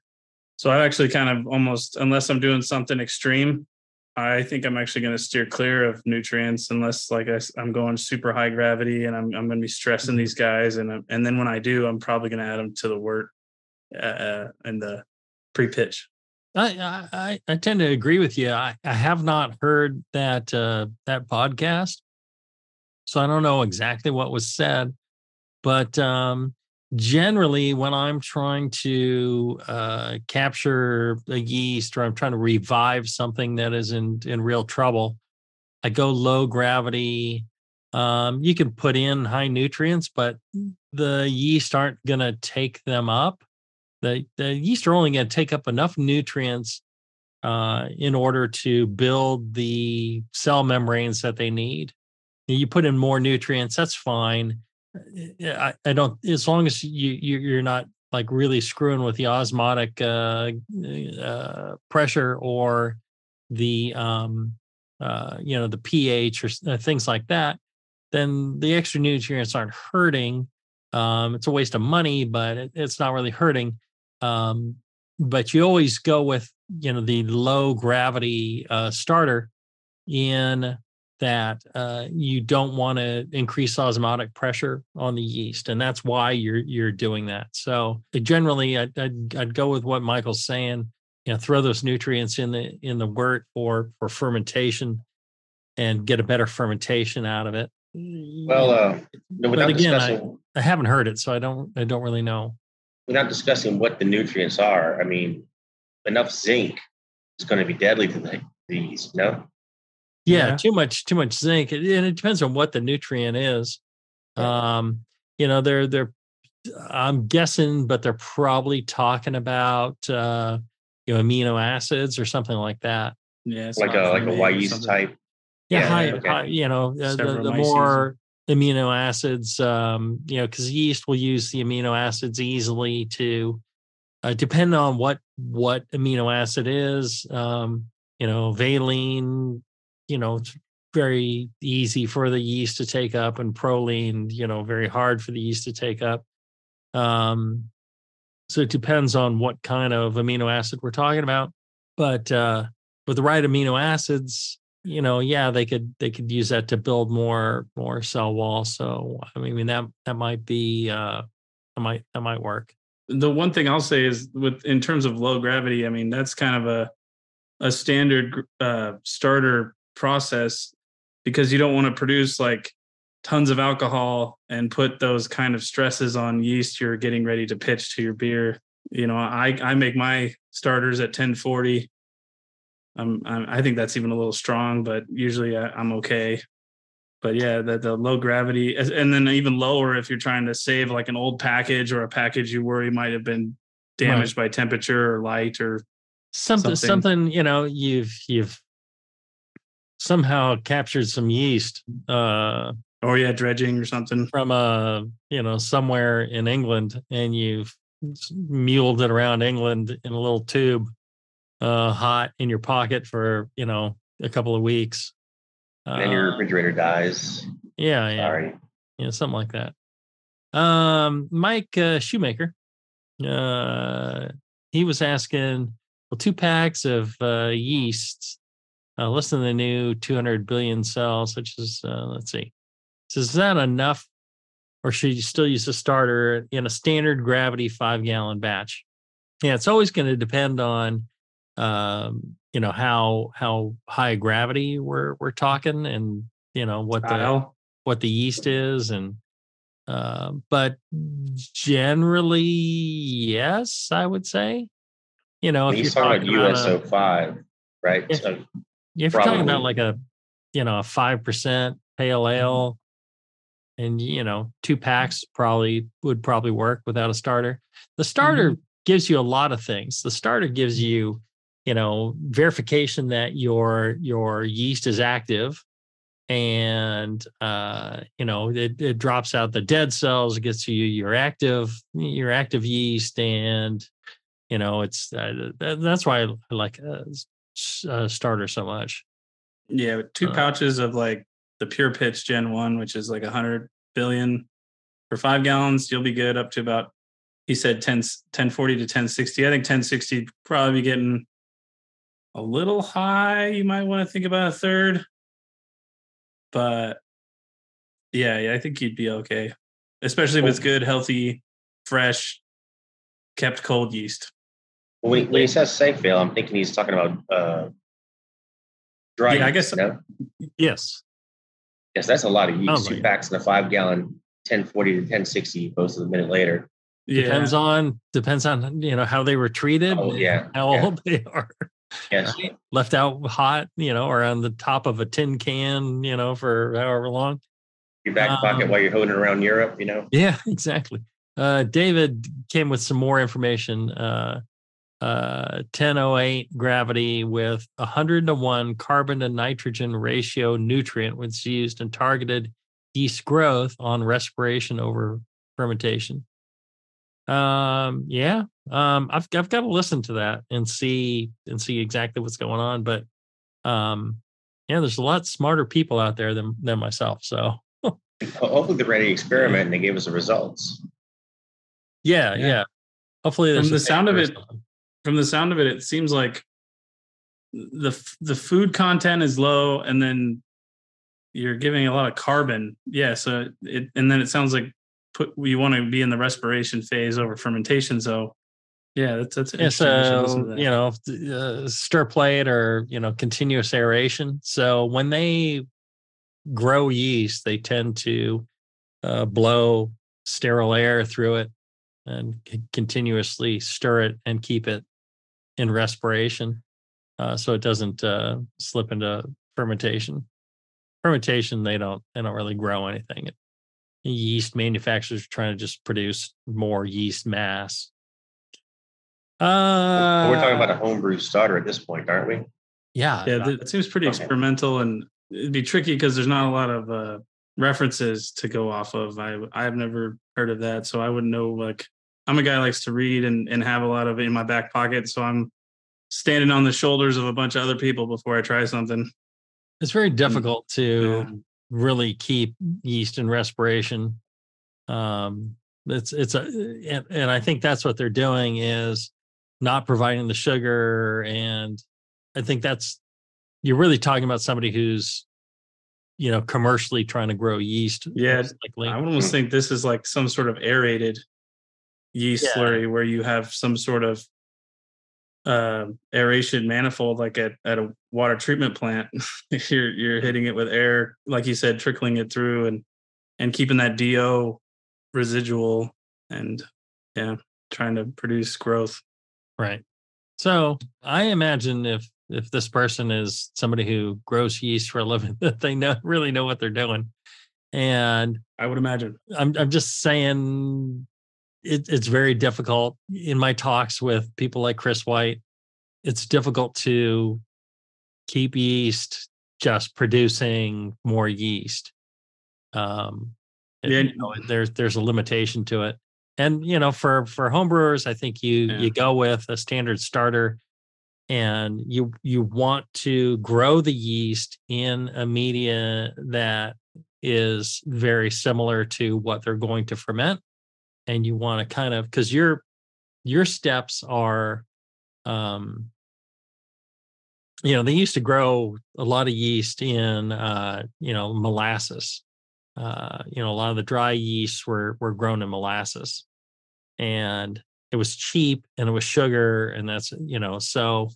so i actually kind of almost unless i'm doing something extreme I think I'm actually going to steer clear of nutrients unless like I, am going super high gravity and I'm I'm going to be stressing mm-hmm. these guys and and then when I do I'm probably going to add them to the wort uh, uh in the pre pitch. I, I I tend to agree with you. I, I have not heard that uh, that podcast, so I don't know exactly what was said, but um, generally when i'm trying to uh, capture a yeast or i'm trying to revive something that is in in real trouble i go low gravity um, you can put in high nutrients but the yeast aren't going to take them up the, the yeast are only going to take up enough nutrients uh, in order to build the cell membranes that they need you put in more nutrients that's fine I, I don't as long as you, you are not like really screwing with the osmotic uh, uh, pressure or the um, uh, you know the pH or uh, things like that, then the extra nutrients aren't hurting. Um, it's a waste of money, but it, it's not really hurting. Um, but you always go with you know the low gravity uh, starter in that uh, you don't want to increase osmotic pressure on the yeast, and that's why you're you're doing that. So generally, I'd, I'd, I'd go with what Michael's saying. You know, throw those nutrients in the in the wort for for fermentation, and get a better fermentation out of it. Well, uh, but again, I, I haven't heard it, so I don't I don't really know. Without discussing what the nutrients are, I mean, enough zinc is going to be deadly to the, the. No, Yeah, Yeah. too much too much zinc, and it depends on what the nutrient is. Um, you know, they're they're I'm guessing, but they're probably talking about uh, you know amino acids or something like that. Yeah, like a like a fermented or yeast type. Yeah, Yeah, high, okay. high, you know, uh, the, the more amino acids, um, you know, because yeast will use the amino acids easily to uh, depend on what what amino acid is. Um, you know, valine, you know, it's very easy for the yeast to take up, and proline, you know, very hard for the yeast to take up. Um, so it depends on what kind of amino acid we're talking about. But uh, with the right amino acids, you know, yeah, they could they could use that to build more more cell wall. So I mean that that might be uh that might that might work. the one thing I'll say is with in terms of low gravity, I mean that's kind of a a standard uh, starter process because you don't want to produce like tons of alcohol and put those kind of stresses on yeast you're getting ready to pitch to your beer. You know, I I make my starters at 1040. I'm, I'm I think that's even a little strong, but usually I, I'm okay. But yeah, the, the low gravity, and then even lower if you're trying to save like an old package or a package you worry might have been damaged by temperature or light or Something, Something. something you know you've you've somehow captured some yeast uh or yeah, dredging or something. from uh you know somewhere in England and you've muled it around England in a little tube uh hot in your pocket for you know a couple of weeks. And then your Uh, refrigerator dies. yeah, yeah. Sorry. yeah, something like that. Um, Mike uh, Shoemaker, uh, he was asking, well, two packs of uh, yeast, uh, less than the new 200 billion cells, which is, uh, let's see, so is that enough, or should you still use a starter in a standard gravity five gallon batch? Yeah, it's always going to depend on, um, you know, how how high gravity we're we're talking, and you know what the what the yeast is and uh, but generally yes i would say. You know if He's you're talking about USO five, right? Yeah. So if you're talking about like a you know a five percent pale ale and you know two packs probably would probably work without a starter. The starter gives you a lot of things. The starter gives you you know verification that your your yeast is active and uh you know it, it drops out the dead cells it gets you your active your active yeast and you know it's uh, that's why i like uh, s- uh, starter so much Yeah, two Uh, pouches of like the pure pitch Gen One, which is like a hundred billion for five gallons, you'll be good up to about. He said 10, 1040 to 1060. I think 1060 probably be getting a little high. You might want to think about a third. But yeah, yeah, I think you'd be okay. Especially if it's good, healthy, fresh, kept cold yeast. when he, when he says Safale, I'm thinking he's talking about uh, dry. Yeah, I guess- you know? yes Yes, that's a lot of Oh, yeast. Two yeah. packs in a five gallon, 1040 to 1060, posted a minute later. Yeah. depends on depends on you know how they were treated Oh, yeah, how yeah. old they are Yes. left out hot you know or on the top of a tin can you know for however long Your back pocket Um, while you're holding around Europe, you know? Yeah, [laughs] exactly. Uh, David came with some more information. Uh, uh, 1008 gravity with 100 to 1 carbon to nitrogen ratio nutrient was used and targeted yeast growth on respiration over fermentation. Um, yeah, um, I've I've got to listen to that and see and see exactly what's going on. But um, yeah, there's a lot smarter people out there than than myself. So Hopefully, they're ready to experiment and they gave us the results. Yeah, Yeah. yeah. Hopefully, From the sound of it- something. From the sound of it, it seems like the the food content is low, and then you're giving a lot of carbon. Yeah, so it and then it sounds like put you want to be in the respiration phase over fermentation. So yeah, that's that's Yeah, interesting. I should listen so you know, uh, stir plate or you know, continuous aeration. So when they grow yeast, they tend to uh, blow sterile air through it and c- continuously stir it and keep it in respiration, uh, so it doesn't uh, slip into fermentation. Fermentation, they don't they don't really grow anything. Yeast manufacturers are trying to just produce more yeast mass. Uh, We're talking about a homebrew starter at this point, aren't we? yeah, yeah, that seems pretty Okay. experimental, and it'd be tricky because there's not a lot of uh, references to go off of. I I've never heard of that, so I wouldn't know. Like, I'm a guy who likes to read and and have a lot of it in my back pocket, so I'm standing on the shoulders of a bunch of other people before I try something. it's very difficult to Yeah. really keep yeast in respiration. Um, it's it's a and, and I think that's what they're doing is not providing the sugar, and I think that's you're really talking about somebody who's you know commercially trying to grow yeast. Yeah. I would almost think this is like some sort of aerated yeast Yeah. slurry where you have some sort of uh, aeration manifold, like at, at a water treatment plant. [laughs] you're you're hitting it with air, like you said, trickling it through and and keeping that do residual and yeah, trying to produce growth. Right. So I imagine if if this person is somebody who grows yeast for a living, [laughs] that they know really know what they're doing. And I would imagine. I'm I'm just saying it, it's very difficult in my talks with people like Chris White. It's difficult to keep yeast just producing more yeast. Um, Yeah. you know, there's there's a limitation to it, and you know, for for homebrewers, I think you Yeah. you go with a standard starter, and you you want to grow the yeast in a media that is very similar to what they're going to ferment and you want to kind of because your your steps are um you know they used to grow a lot of yeast in uh you know molasses uh you know a lot of the dry yeasts were were grown in molasses. And it was cheap and it was sugar and that's you know so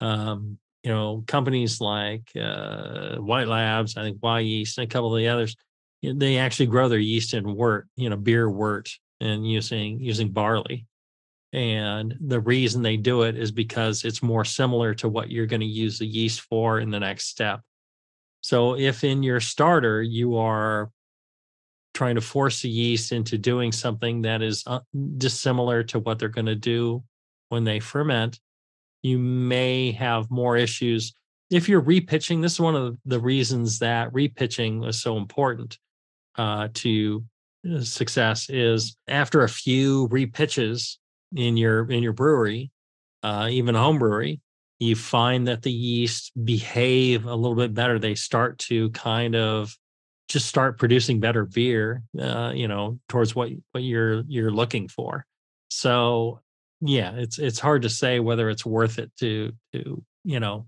um you know companies like uh white labs i think Wyeast and a couple of the others they actually grow their yeast in wort you know beer wort and using using barley. And the reason they do it is because it's more similar to what you're going to use the yeast for in the next step so if in your starter you are trying to force the yeast into doing something that is uh, dissimilar to what they're going to do when they ferment you may have more issues. If you're repitching this is one of the reasons that repitching was so important uh, to uh, success is after a few repitches in your in your brewery uh, even home brewery you find that the yeast behave a little bit better they start to kind of just start producing better beer uh, you know towards what what you're you're looking for. So yeah it's it's hard to say whether it's worth it to to you know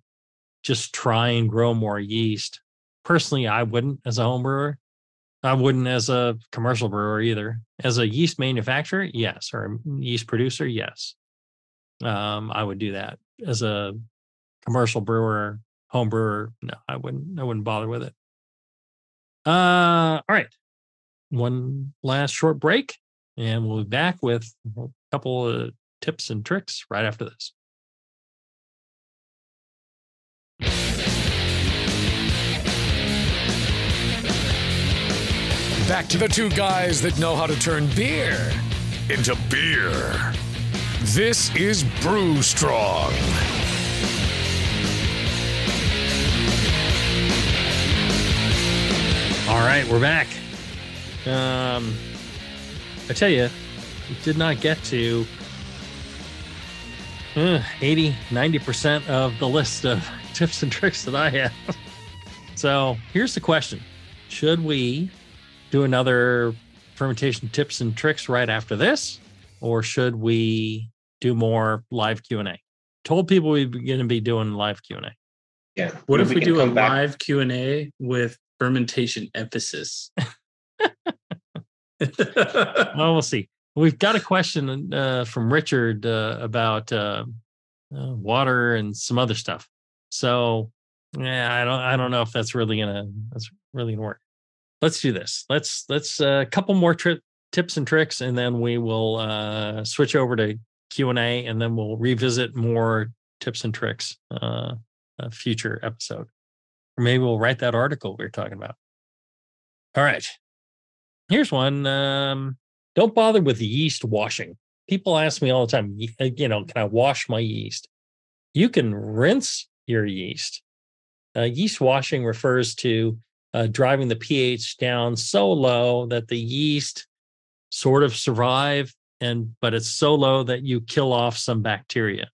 just try and grow more yeast. Personally i wouldn't as a home brewer. I wouldn't as a commercial brewer either. As a yeast manufacturer yes or a yeast producer yes. Um i would do that as a commercial brewer home brewer no i wouldn't i wouldn't bother with it uh all right one last short break and we'll be back with a couple of tips and tricks right after this. Back to the two guys that know how to turn beer into beer. This is Brew Strong. All right, we're back. Um, I tell you, we did not get to uh, 80, 90% of the list of [laughs] tips and tricks that I have. So here's the question Should we do another fermentation tips and tricks right after this, or should we do more live Q and A? Told people we're going to be doing live Q and A. Yeah. What if we, can do a back- live Q and A with fermentation emphasis? [laughs] Well, we'll see. We've got a question uh, from Richard uh, about uh, uh, water and some other stuff. So, yeah, I don't, I don't know if that's really gonna, that's really gonna work. Let's do this. Let's, let's a uh, couple more tri- tips and tricks, and then we will uh, switch over to Q and A, and then we'll revisit more tips and tricks uh, a future episode, or maybe we'll write that article we are talking about. All right. Here's one. Um, don't bother with yeast washing. People ask me all the time, uh, you know, can I wash my yeast? You can rinse your yeast. Uh, yeast washing refers to uh, driving the pH down so low that the yeast sort of survive, and but it's so low that you kill off some bacteria.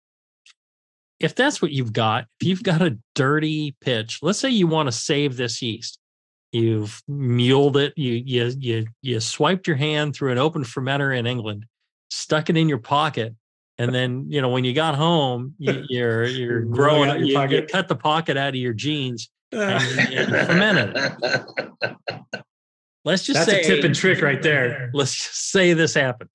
If that's what you've got, if you've got a dirty pitch, let's say you want to save this yeast, you've muled it you you you you swiped your hand through an open fermenter in england stuck it in your pocket and then you know when you got home you, [laughs] you're you're growing you, you cut the pocket out of your jeans and, and [laughs] fermented [laughs] let's just That's say a tip and trick right there. let's just say this happened.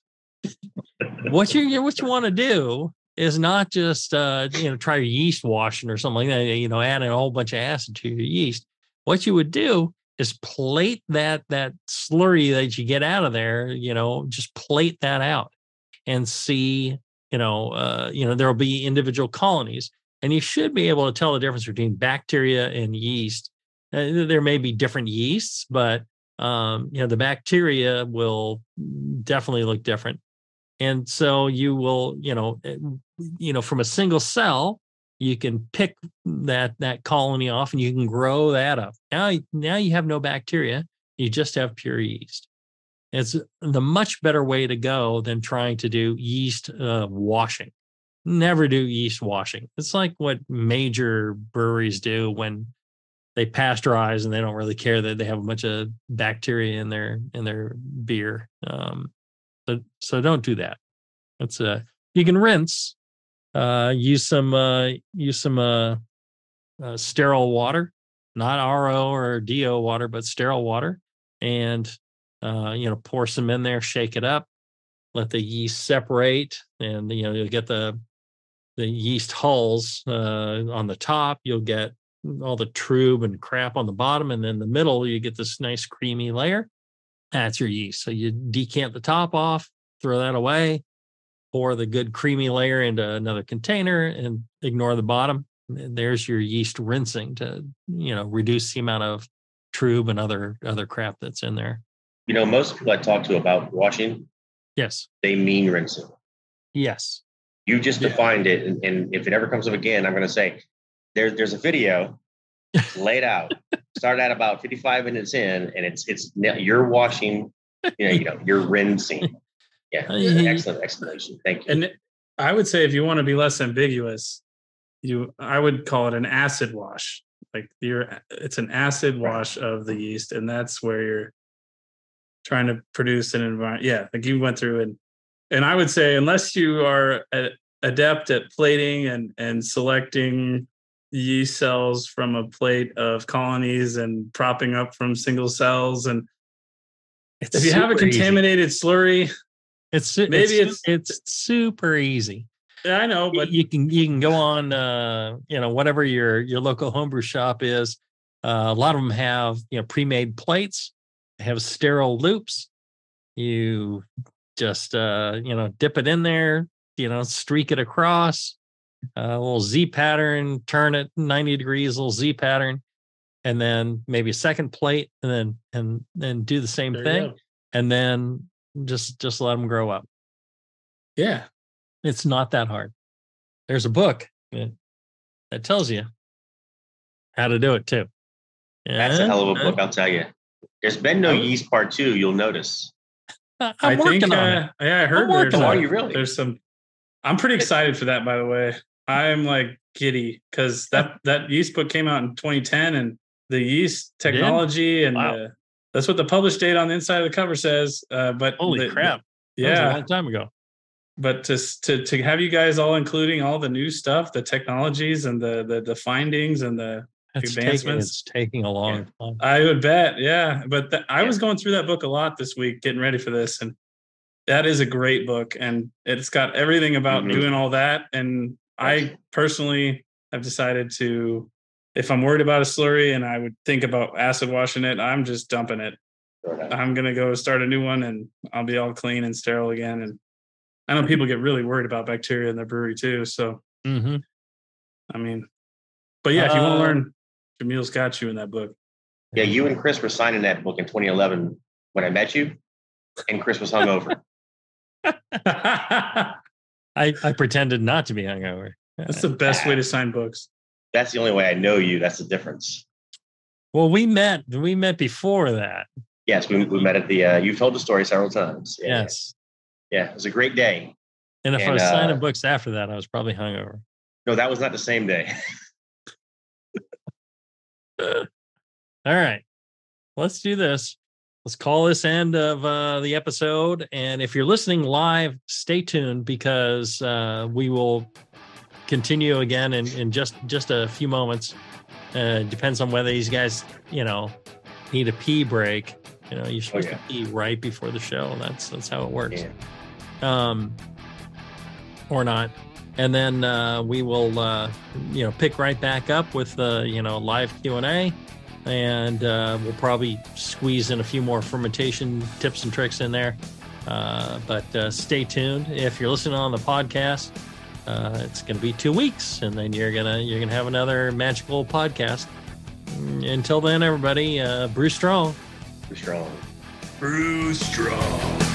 what you what you want to do is not just uh, you know try your yeast washing or something like that. You know, adding a whole bunch of acid to your yeast. What you would do is plate that that slurry that you get out of there. You know, just plate that out and see. You know, uh, you know there will be individual colonies, and you should be able to tell the difference between bacteria and yeast. Uh, there may be different yeasts, but um, you know the bacteria will definitely look different. And so you will you know eh, you know from a single cell you can pick that that colony off and you can grow that up. Now now you have no bacteria you just have pure yeast. It's the much better way to go than trying to do yeast uh, washing. Never do yeast washing. It's like what major breweries do when they pasteurize and they don't really care that they have a bunch of bacteria in their in their beer. Um, so so don't do that. It's uh you can rinse. Uh, use some uh, use some uh, uh, sterile water, not RO or DO water, but sterile water, and uh, you know pour some in there, shake it up, let the yeast separate, and you know you'll get the the yeast hulls on the top. You'll get all the trub and crap on the bottom, and then the middle you get this nice creamy layer. That's your yeast. So you decant the top off, throw that away, pour the good creamy layer into another container, and ignore the bottom. There's your yeast rinsing to you know reduce the amount of trub and other other crap that's in there. You know, most people I talk to about washing, Yes, they mean rinsing. yes, You just defined it, and, and if it ever comes up again, I'm going to say there's there's a video [laughs] laid out. Started at about 55 minutes in, and it's it's you're washing, you know, you know, you're rinsing. Yeah, [laughs] yeah. excellent explanation. Thank you. And I would say if you want to be less ambiguous, you I would call it an acid wash. Like you're it's an acid wash of the yeast, and that's where you're trying to produce an environment. Yeah, like you went through and and I would say unless you are a, adept at plating and and selecting yeast cells from a plate of colonies and propping up from single cells and it's if you have a super easy. contaminated slurry it's su- maybe it's it's- it's super easy. yeah, i know but you can you can go on uh you know whatever your your local homebrew shop is uh, a lot of them have you know pre-made plates have sterile loops you just uh you know dip it in there you know streak it across a little z pattern turn it 90 degrees little z pattern and then maybe a second plate and then and then do the same there thing and then just just let them grow up yeah it's not that hard. There's a book that, that tells you how to do it too. That's a hell of a Yeah, book, I'll tell you. There's been no yeast part two. You'll notice. I- I I'm working think, on uh, it. Yeah, I heard working there's, on it. a- Are you really? there's some. I'm pretty excited for that, by the way. I'm like giddy because that that yeast book came out in 2010, and the yeast technology and Wow. the That's what the published date on the inside of the cover says. Uh, but Holy the- crap! Was a Yeah, long time ago. but to to to have you guys all including all the new stuff, the technologies and the the, the findings and the taking, Advancements. it's taking a long time. I would bet, yeah. But th- I Yeah. was going through that book a lot this week, getting ready for this, and that is a great book, and it's got everything about Mhm. doing all that. And I personally have decided to, if I'm worried about a slurry and I would think about acid washing it, I'm just dumping it. Throw. I'm gonna go start a new one, and I'll be all clean and sterile again. And I know people get really worried about bacteria in their brewery too. So hmm I mean, but yeah, if you want Uh, to learn, Jamil's got you in that book. Yeah, you and Chris were signing that book in 2011 when I met you, and Chris was hungover. [laughs] I I pretended not to be hungover. That's the best way to sign books. That's the only way I know you. That's the difference. Well, we met. We met before that. Yes, we, we met at the. Uh, you've told the story several times. Yeah, Yes. yeah, it was a great day. And if I And, was signing uh, books after that, I was probably hungover. No, that was not the same day. [laughs] [laughs] All right. Let's do this. Let's call this end of uh, the episode. And if you're listening live, stay tuned because uh, we will continue again in, in just just a few moments. Uh, depends on whether these guys, you know, need a pee break. You know, you're supposed yeah. to pee right before the show. That's that's how it works. Yeah. Um, or not. And then uh, we will, uh, you know, pick right back up with the, you know, live Q and A, and uh, we'll probably squeeze in a few more fermentation tips and tricks in there. Uh, but uh, stay tuned. If you're listening on the podcast, uh, it's going to be two weeks, and then you're gonna you're gonna have another magical podcast. Until then, everybody, uh, brew strong. We're strong. Brew Strong.